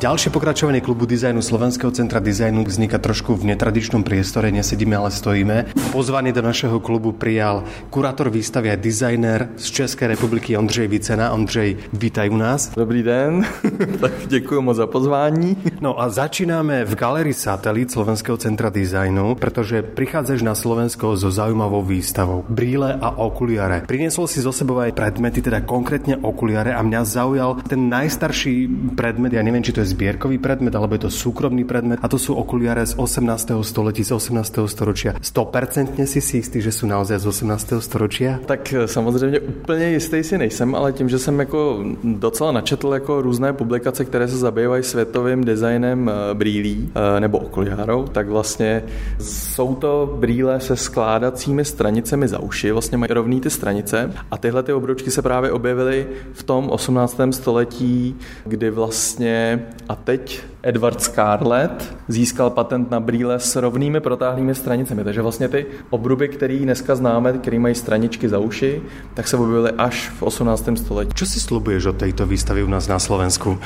Ďalšie pokračovanie klubu dizajnu Slovenského centra dizajnu vzniká trošku v netradičnom priestore, nesedíme, ale stojíme. Pozvaný do našeho klubu prijal kurátor výstavy a dizajner z České republiky Ondřej Vicena. Ondřej, vítaj u nás. Dobrý den, tak děkuji moc za pozvání. No a začínáme v galerii Satelit Slovenského centra dizajnu, pretože prichádzaš na Slovensko so zaujímavou výstavou. Brýle a okuliare. Priniesol si zo sebou aj predmety, teda konkrétne okuliare a mňa zaujal ten najstarší predmet, ja neviem, či to je zbierkový predmet, alebo je to súkromný predmet a to sú okuliare z 18. století, z 18. storočia. 100% si si jistý, že jsou naozaj z 18. storočia? Tak eh, samozřejmě úplně jistý si nejsem, ale tím, že jsem jako docela načetl jako různé publikace, které se zabývají světovým designem eh, brýlí eh, nebo okuliárou, tak vlastně jsou to brýle se skládacími stranicemi za uši, vlastně mají rovný ty stranice a tyhle ty obroučky se právě objevily v tom 18. století, kdy vlastně a teď Edward Scarlett získal patent na brýle s rovnými protáhlými stranicemi. Takže vlastně ty obruby, které dneska známe, které mají straničky za uši, tak se objevily až v 18. století. Co si slubuješ od této výstavy u nás na Slovensku?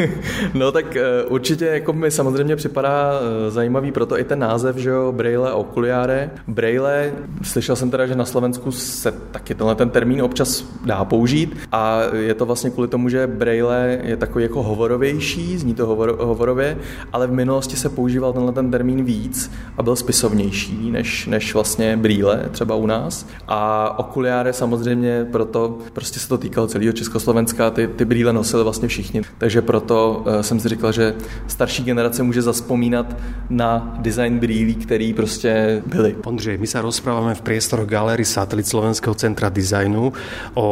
no tak eh, určitě jako mi samozřejmě připadá eh, zajímavý proto i ten název, že jo, Braille a okuliáre. Braille, slyšel jsem teda, že na Slovensku se taky tenhle ten termín občas dá použít a je to vlastně kvůli tomu, že Braille je takový jako hovorovější, zní to hovor, hovorově, ale v minulosti se používal tenhle ten termín víc a byl spisovnější než, než vlastně brýle třeba u nás. A okuliáre samozřejmě proto, prostě se to týkalo celého Československa, ty, ty brýle nosili vlastně všichni. Takže proto uh, jsem si říkal, že starší generace může zaspomínat na design brýlí, který prostě byly. Ondřej, my se rozpráváme v priestoroch Galerii Satelit Slovenského centra designu o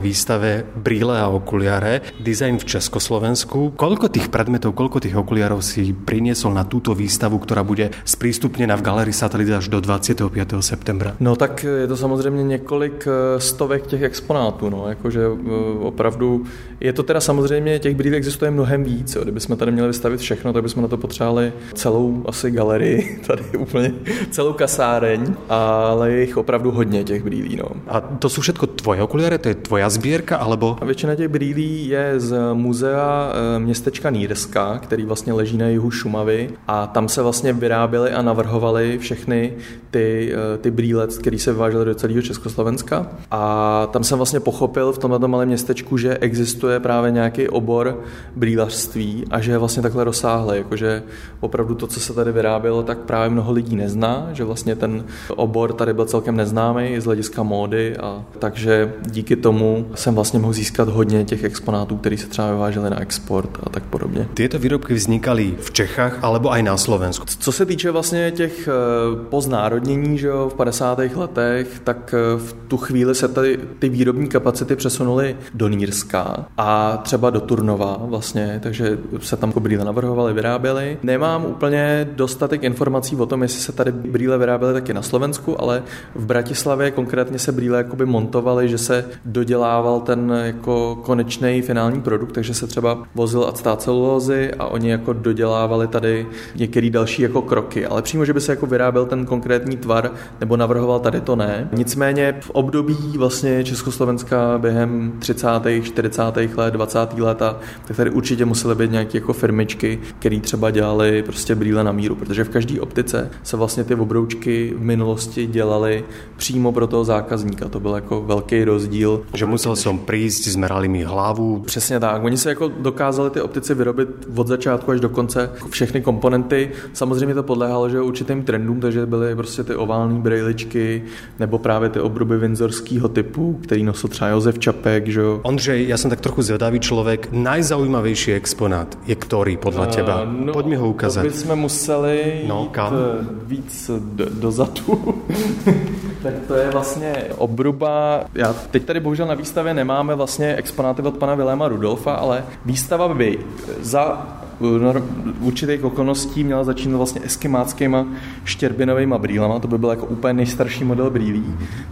výstave brýle a okuliare, design v Československu. Koľko tých predmetov, koľko tých tých okuliarov si priniesol na túto výstavu, ktorá bude sprístupněna v galerii Satelit až do 25. septembra? No tak je to samozřejmě několik eh, stovek těch exponátů, no, jakože eh, opravdu, je to teda samozřejmě, těch brýlí existuje mnohem víc, jo. kdybychom tady měli vystavit všechno, tak bychom na to potřebovali celou asi galerii, tady úplně celou kasáreň, ale je jich opravdu hodně těch brýlí, no. A to jsou všetko tvoje okuliare, to je tvoja sbírka, alebo? A většina těch brýlí je z muzea eh, městečka Nýrska, který který vlastně leží na jihu Šumavy a tam se vlastně vyráběly a navrhovaly všechny ty, ty brýle, které se vyvážely do celého Československa. A tam jsem vlastně pochopil v tomto malém městečku, že existuje právě nějaký obor brýlařství a že je vlastně takhle rozsáhlý, jakože opravdu to, co se tady vyrábělo, tak právě mnoho lidí nezná, že vlastně ten obor tady byl celkem neznámý z hlediska módy a takže díky tomu jsem vlastně mohl získat hodně těch exponátů, které se třeba vyvážely na export a tak podobně. Tyto výrobky vznikaly v Čechách alebo aj na Slovensku. Co se týče vlastně těch eh, poznárodnění že jo, v 50. letech, tak eh, v tu chvíli se tady ty výrobní kapacity přesunuly do Nýrska a třeba do Turnova vlastně, takže se tam brýle navrhovaly, vyráběly. Nemám úplně dostatek informací o tom, jestli se tady brýle vyráběly taky na Slovensku, ale v Bratislavě konkrétně se brýle jakoby montovaly, že se dodělával ten jako konečný finální produkt, takže se třeba vozil acetát celulózy a oni jako dodělávali tady některé další jako kroky, ale přímo, že by se jako vyráběl ten konkrétní tvar nebo navrhoval tady to ne. Nicméně v období vlastně Československa během 30. 40. let, 20. leta, tak tady určitě musely být nějaké jako firmičky, které třeba dělali prostě brýle na míru, protože v každé optice se vlastně ty obroučky v minulosti dělaly přímo pro toho zákazníka. To byl jako velký rozdíl. Že musel jsem přijít, zmerali mi hlavu. Přesně tak. Oni se jako dokázali ty optice vyrobit od začátku až do konce všechny komponenty. Samozřejmě to podléhalo že určitým trendům, takže byly prostě ty ovální brejličky nebo právě ty obruby vinzorského typu, který nosil třeba Josef Čapek. Že? Ondřej, já jsem tak trochu zvědavý člověk. Najzaujímavější exponát je který podle uh, teba? No, Pojď mi ho ukázat. To bychom museli no, jít kam? Eh, víc do, dozadu. tak to je vlastně obruba. Já teď tady bohužel na výstavě nemáme vlastně exponáty od pana Viléma Rudolfa, ale výstava by za určitých okolností měla začínat vlastně eskimáckýma štěrbinovými brýlema, to by byl jako úplně nejstarší model brýlí.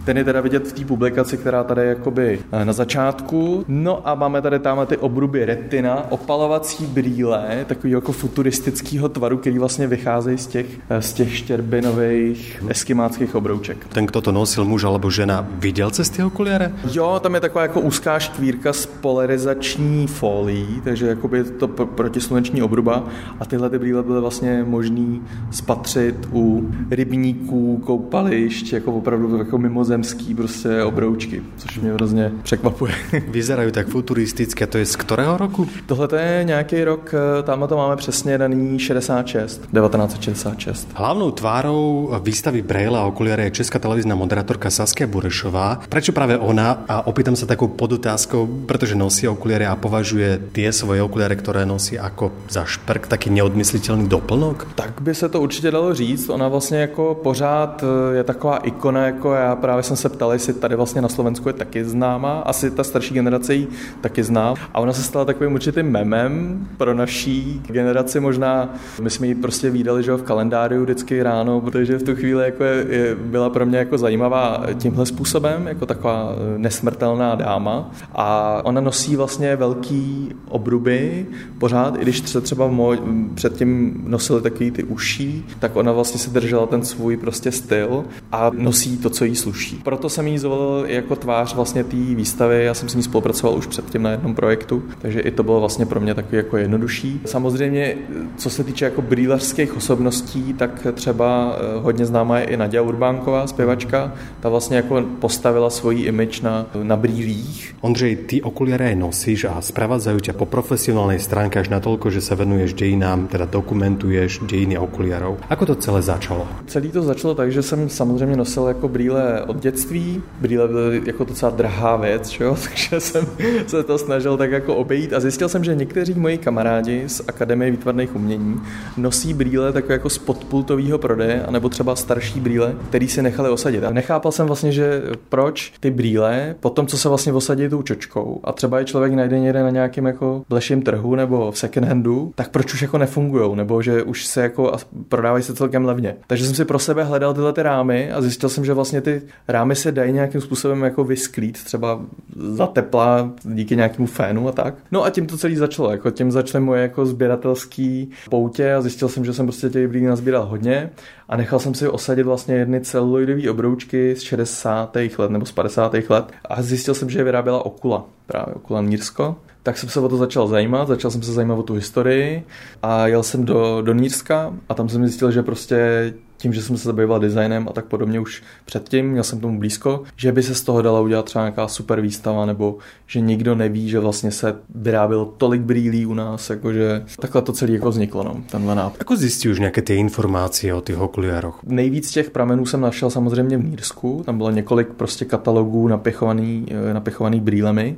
Ten je teda vidět v té publikaci, která tady je jakoby eh, na začátku. No a máme tady tam ty obruby retina, opalovací brýle, takový jako futuristického tvaru, který vlastně vycházejí z těch, eh, z těch štěrbinových eskimáckých obrouček. Ten, kdo to nosil, muž alebo žena, viděl cesty okuliare? Jo, tam je taková jako úzká štvírka s polarizační folií, takže jakoby to protisluneční vrchní obruba a tyhle ty brýle byly vlastně možný spatřit u rybníků, koupališť, jako opravdu jako mimozemský prostě obroučky, což mě hrozně překvapuje. Vyzerají tak futuristicky, to je z kterého roku? Tohle je nějaký rok, eh, tam to máme přesně daný 66, 1966. Hlavnou tvárou výstavy Braille a okuliare je česká televízna moderátorka Saskia Burešová. Prečo právě ona? A opýtam sa takou podotázkou, protože nosí okuliare a považuje tie svoje okuliare, které nosí jako za šprk, taky neodmyslitelný doplnok? Tak by se to určitě dalo říct. Ona vlastně jako pořád eh, je taková ikona, jako já právě jsem se ptal, jestli tady vlastně na Slovensku je taky známa. Asi ta starší generace ji taky zná. A ona se stala takovým určitým memem pro naší generaci možná. My jsme ji prostě výdali že v kalendáriu vždycky ráno, protože v tu chvíli jako je, je, byla pro mě jako zajímavá tímhle způsobem, jako taková eh, nesmrtelná dáma. A ona nosí vlastně velký obruby pořád, i když se třeba moj, předtím nosili takový ty uší, tak ona vlastně se držela ten svůj prostě styl a nosí to, co jí sluší. Proto jsem jí zvolil jako tvář vlastně té výstavy, já jsem s ní spolupracoval už předtím na jednom projektu, takže i to bylo vlastně pro mě takový jako jednodušší. Samozřejmě, co se týče jako brýlařských osobností, tak třeba eh, hodně známá je i Nadia Urbánková, zpěvačka, ta vlastně jako postavila svoji image na, na brýlích. Ondřej, ty okuliare nosíš a spravadzajú ťa po profesionálnej stránke až natoľko, že sa venuješ dejinám, teda dokumentuješ dejiny okuliarov. Ako to celé začalo? Celý to začalo tak, že jsem samozřejmě nosil jako brýle od dětství. Brýle byly jako docela drahá věc, čo? takže jsem se to snažil tak jako obejít a zjistil jsem, že někteří moji kamarádi z Akademie výtvarných umění nosí brýle takové jako z podpultového prodeje, anebo třeba starší brýle, který si nechali osadit. A nechápal jsem vlastně, že proč ty brýle, po tom, co se vlastně osadí tou čočkou a třeba je člověk najde někde na nějakém jako bleším trhu nebo v second handu, tak proč už jako nefungují, nebo že už se jako prodávají se celkem levně. Takže jsem si pro sebe hledal tyhle ty rámy a zjistil jsem, že vlastně ty rámy se dají nějakým způsobem jako vysklít, třeba za tepla díky nějakému fénu a tak. No a tím to celý začalo, jako tím začaly moje jako sběratelský poutě a zjistil jsem, že jsem prostě těch brýlí nazbíral hodně a nechal jsem si osadit vlastně jedny celuloidové obroučky z 60. let nebo z 50. let a zjistil jsem, že je vyráběla Okula, právě Okula Nírsko tak jsem se o to začal zajímat, začal jsem se zajímat o tu historii a jel jsem do, do Nýrska a tam jsem zjistil, že prostě tím, že jsem se zabýval designem a tak podobně už předtím, měl jsem tomu blízko, že by se z toho dala udělat třeba nějaká super výstava, nebo že nikdo neví, že vlastně se vyrábělo tolik brýlí u nás, jakože takhle to celé jako vzniklo, no, tenhle nápad. Jako zjistil už nějaké ty informace o těch okuliároch? Nejvíc těch pramenů jsem našel samozřejmě v Nírsku, tam bylo několik prostě katalogů napěchovaný, eh, napěchovaný brýlemi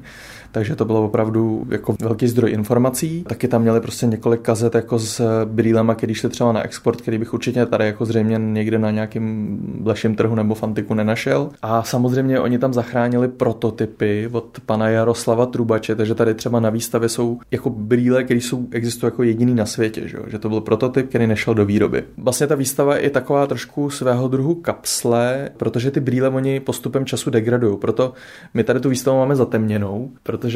takže to bylo opravdu jako velký zdroj informací. Taky tam měli prostě několik kazet jako s brýlema, který šli třeba na export, který bych určitě tady jako zřejmě někde na nějakým bleším trhu nebo fantiku nenašel. A samozřejmě oni tam zachránili prototypy od pana Jaroslava Trubače, takže tady třeba na výstavě jsou jako brýle, které jsou, existují jako jediný na světě, že, že to byl prototyp, který nešel do výroby. Vlastně ta výstava je taková trošku svého druhu kapsle, protože ty brýle oni postupem času degradují. Proto my tady tu výstavu máme zatemněnou,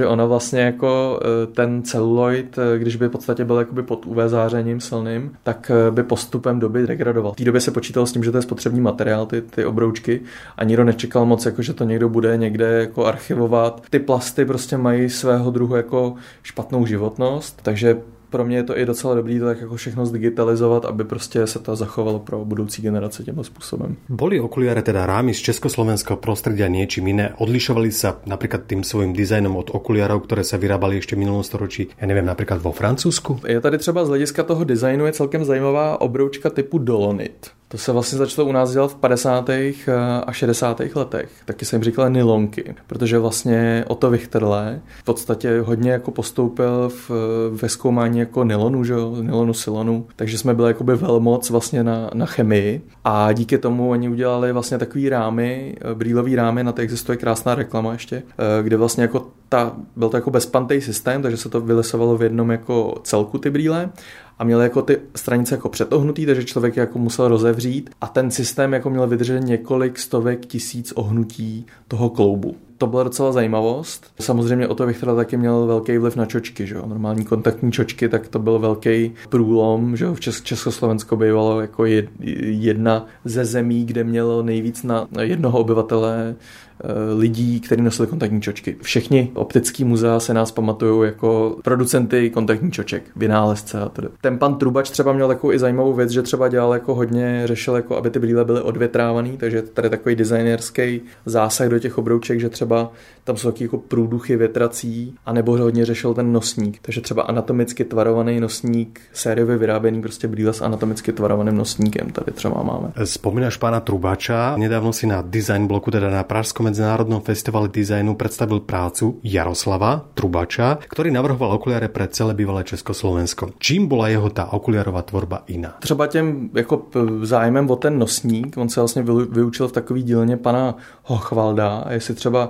ona vlastně jako e, ten celuloid, e, když by v podstatě byl jakoby pod UV zářením silným, tak e, by postupem doby degradoval. V té době se počítalo s tím, že to je spotřební materiál, ty, ty obroučky a nikdo nečekal moc, jako že to někdo bude někde jako archivovat. Ty plasty prostě mají svého druhu jako špatnou životnost, takže pro mě je to i docela dobrý to tak jako všechno zdigitalizovat, aby prostě se to zachovalo pro budoucí generace tímhle způsobem. Boli okuliare teda rámy z československého prostredia niečím iné? Odlišovali se například tím svým designem od okuliarov, které se vyrábali ještě v minulém storočí, já nevím, například vo Francúzsku? Je tady třeba z hlediska toho designu je celkem zajímavá obroučka typu Dolonit. To se vlastně začalo u nás dělat v 50. Eh, a 60. letech. Taky jsem říkal nylonky, protože vlastně Otto Wichterle v podstatě hodně jako postoupil v, ve zkoumání jako nylonu, že nylonu, silonu, takže jsme byli jakoby velmoc vlastně na, na chemii a díky tomu oni udělali vlastně takový rámy, eh, brýlový rámy, na to existuje krásná reklama ještě, eh, kde vlastně jako ta, byl to jako bezpantej systém, takže se to vylesovalo v jednom jako celku ty brýle a měl jako ty stranice jako přetohnutý, takže člověk jako musel rozevřít a ten systém jako měl vydržet několik stovek tisíc ohnutí toho kloubu. To byla docela zajímavost. Samozřejmě o to bych teda taky měl velký vliv na čočky, že jo? Normální kontaktní čočky, tak to byl velký průlom, že jo? V Česk- Československo bývalo jako jedna ze zemí, kde mělo nejvíc na jednoho obyvatele lidí, kteří nosili kontaktní čočky. Všichni optický muzea se nás pamatují jako producenty kontaktní čoček, vynálezce a tedy. Ten pan Trubač třeba měl takovou i zajímavou věc, že třeba dělal jako hodně, řešil jako, aby ty brýle byly odvětrávaný, takže tady takový designerský zásah do těch obrouček, že třeba tam jsou taky jako průduchy větrací, anebo hodně řešil ten nosník. Takže třeba anatomicky tvarovaný nosník, sériově vyráběný prostě brýle s anatomicky tvarovaným nosníkem tady třeba máme. Spomínáš pána Trubača, nedávno si na design bloku, teda na Pražskom medzinárodnom festivale designu predstavil prácu Jaroslava Trubača, ktorý navrhoval okuliare pre celé bývalé Československo. Čím byla jeho ta okuliarová tvorba jiná? Třeba těm jako zájmem o ten nosník, on se vlastně vyučil v takový dílně pana Hochvalda, a jestli třeba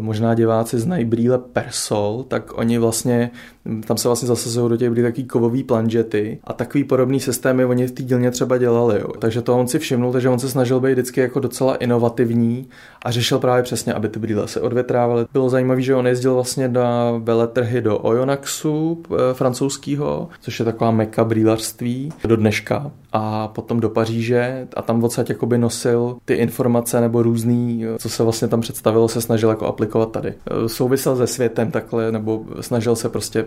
možná diváci znají brýle Persol, tak oni vlastně, tam se vlastně zasazují do těch brýlí takový kovový planžety a takový podobný systémy oni v té dílně třeba dělali. Jo. Takže to on si všimnul, takže on se snažil být vždycky jako docela inovativní a řešil právě přesně, aby ty brýle se odvětrávaly. Bylo zajímavé, že on jezdil vlastně na veletrhy do Oyonnaxu e, francouzského, což je taková meka brýlařství do dneška a potom do Paříže a tam odsaď jakoby nosil ty informace nebo různý, co se vlastně tam představilo, se snažil jako tady. Souvisel se světem takhle, nebo snažil se prostě,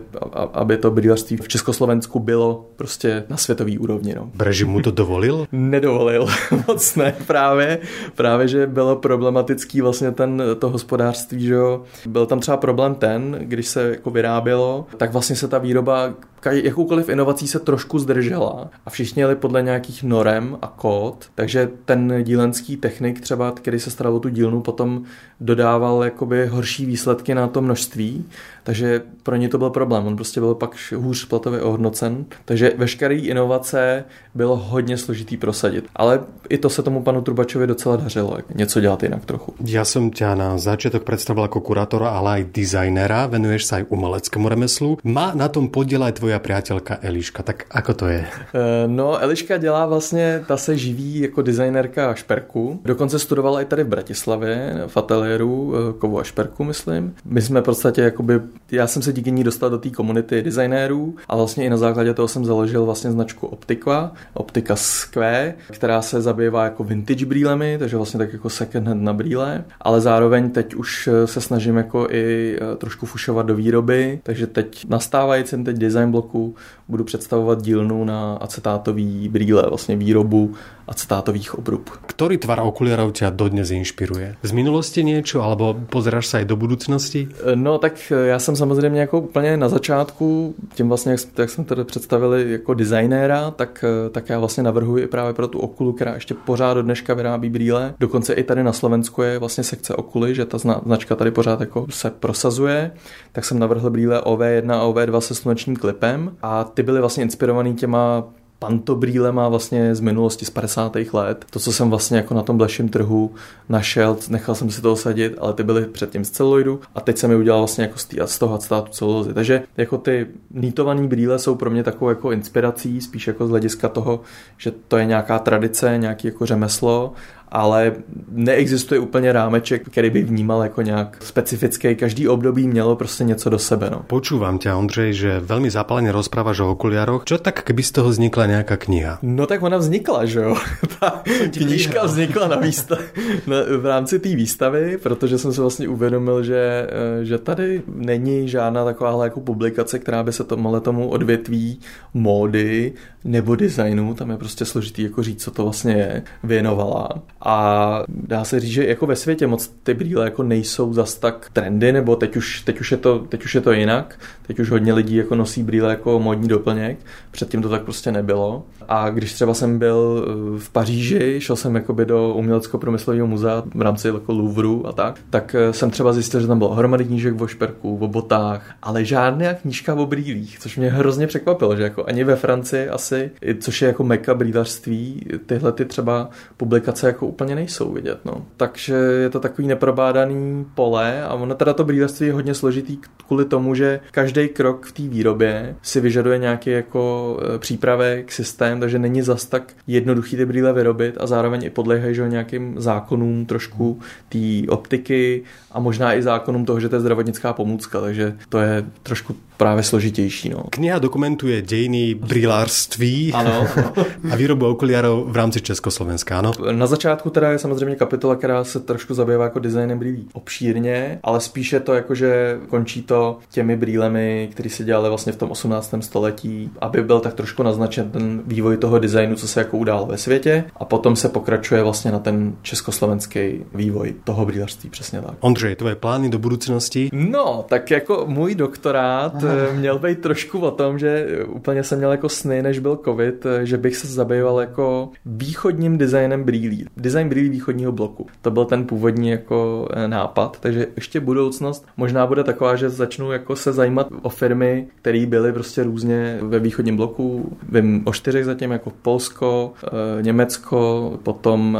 aby to brýlařství v Československu bylo prostě na světový úrovni. No. Breži mu to dovolil? Nedovolil, moc ne, právě, právě, že bylo problematický vlastně ten, to hospodářství, že jo. Byl tam třeba problém ten, když se jako vyrábělo, tak vlastně se ta výroba jakoukoliv inovací se trošku zdržela a všichni jeli podle nějakých norem a kód, takže ten dílenský technik třeba, který se staral o tu dílnu, potom dodával jakoby horší výsledky na to množství, takže pro ně to byl problém. On prostě byl pak hůř platově ohodnocen, takže veškeré inovace bylo hodně složitý prosadit. Ale i to se tomu panu Trubačovi docela dařilo, něco dělat jinak trochu. Já jsem tě na začátek představil jako kurátora, ale i designera, venuješ se i umeleckému remeslu. Má na tom podíl aj tvoja priateľka Eliška, tak ako to je? Eh, no, Eliška dělá vlastně, ta se živí jako designerka šperku. Dokonce studovala i tady v Bratislavě, v ateliéru eh, Kovu a šperku, myslím. My jsme v podstatě jakoby já jsem se díky ní dostal do té komunity designérů a vlastně i na základě toho jsem založil vlastně značku Optika, Optika Square, která se zabývá jako vintage brýlemi, takže vlastně tak jako second hand na brýle, ale zároveň teď už se snažím jako i eh, trošku fušovat do výroby, takže teď nastávajícím teď design bloku budu představovat dílnu na acetátový brýle, vlastně výrobu acetátových obrub. Který tvar okuliarov tě dodnes inspiruje? Z minulosti něco, alebo pozeráš se i do budoucnosti? No tak já jsem samozřejmě jako úplně na začátku, tím vlastně, jak, jak jsme tady představili jako designéra, tak, tak já vlastně navrhuji i právě pro tu okulu, která ještě pořád do dneška vyrábí brýle. Dokonce i tady na Slovensku je vlastně sekce okuly, že ta značka tady pořád jako se prosazuje. Tak jsem navrhl brýle OV1 a OV2 se slunečním klipem a ty byly vlastně inspirovaný těma pantobrýlema vlastně z minulosti z 50. let. To, co jsem vlastně jako na tom bleším trhu našel, nechal jsem si to osadit, ale ty byly předtím z celuloidu a teď jsem je udělal vlastně jako z, tý, z toho acetatu celulozy. Takže jako ty nítované brýle jsou pro mě takovou jako inspirací, spíš jako z hlediska toho, že to je nějaká tradice, nějaký jako řemeslo ale neexistuje úplně rámeček, který by vnímal jako nějak specifický. Každý období mělo prostě něco do sebe. No. Počúvam tě, Ondřej, že velmi zápaleně rozpráváš o okuliároch. Čo tak, kdyby z toho vznikla nějaká kniha? No tak ona vznikla, že jo? Ta knížka vznikla na výstav... na, v rámci té výstavy, protože jsem se vlastně uvědomil, že, eh, že tady není žádná taková jako publikace, která by se tomuhle tomu odvětví módy nebo designu, tam je prostě složitý jako říct, co to vlastně je, věnovala. A dá se říct, že jako ve světě moc ty brýle jako nejsou zas tak trendy, nebo teď už, teď už, je, to, teď už je to jinak. Teď už hodně lidí jako nosí brýle jako modní doplněk. Předtím to tak prostě nebylo. A když třeba jsem byl eh, v Paříži, šel jsem jakoby do umělecko-průmyslového muzea v rámci jako Louvru a tak, tak eh, jsem třeba zjistil, že tam bylo hromady knížek o šperku, o botách, ale žádná knížka o brýlích, což mě hrozně překvapilo, že jako ani ve Francii asi, což je jako meka brýlařství, tyhle ty třeba publikace jako úplně nejsou vidět. No. Takže je to takový neprobádaný pole a ono teda to brýlařství je hodně složitý kvůli tomu, že každý krok v té výrobě si vyžaduje nějaký jako e, přípravek, systém, takže není zas tak jednoduchý ty brýle vyrobit a zároveň i podléhají že, nějakým zákonům trošku té optiky a možná i zákonům toho, že to je zdravotnická pomůcka, takže to je trošku právě složitější. No. Kniha dokumentuje dějiny brýlářství ano. a výrobu okuliarů v rámci Československa, ano? Na začátku teda je samozřejmě kapitola, která se trošku zabývá jako designem brýlí obšírně, ale spíše to jako, že končí to těmi brýlemi, které se dělaly vlastně v tom 18. století, aby byl tak trošku naznačen ten vývoj toho designu, co se jako udál ve světě a potom se pokračuje vlastně na ten československý vývoj toho brýlařství, přesně tak. Ondřej, tvoje plány do budoucnosti? No, tak jako můj doktorát měl být trošku o tom, že úplně jsem měl jako sny, než byl covid, eh, že bych se zabýval jako východním designem brýlí. Design brýlí východního bloku. To byl ten původní jako eh, nápad, takže ještě budoucnost možná bude taková, že začnu jako se zajímat o firmy, které byly prostě různě ve východním bloku. Vím o čtyřech zatím jako Polsko, Německo, potom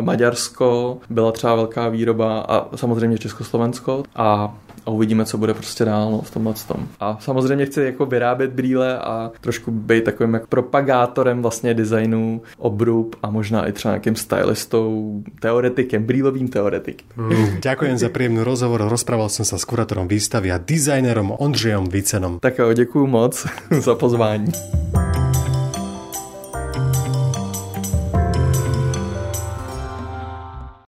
Maďarsko, byla třeba velká výroba a samozřejmě Československo a a uvidíme, co bude prostě dál no, v tomhle tom. A samozřejmě chci jako vyrábět brýle a trošku být takovým jako propagátorem vlastně designu, obrub a možná i třeba nějakým stylistou, teoretikem, brýlovým teoretikem. Mm, ďakujem za príjemný rozhovor. Rozprával jsem se s kurátorom výstavy a designerom Ondřejem Vicenom. Tak jo, děkuji moc za pozvání.